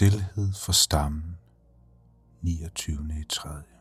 Stilhed for stammen 29. i 3.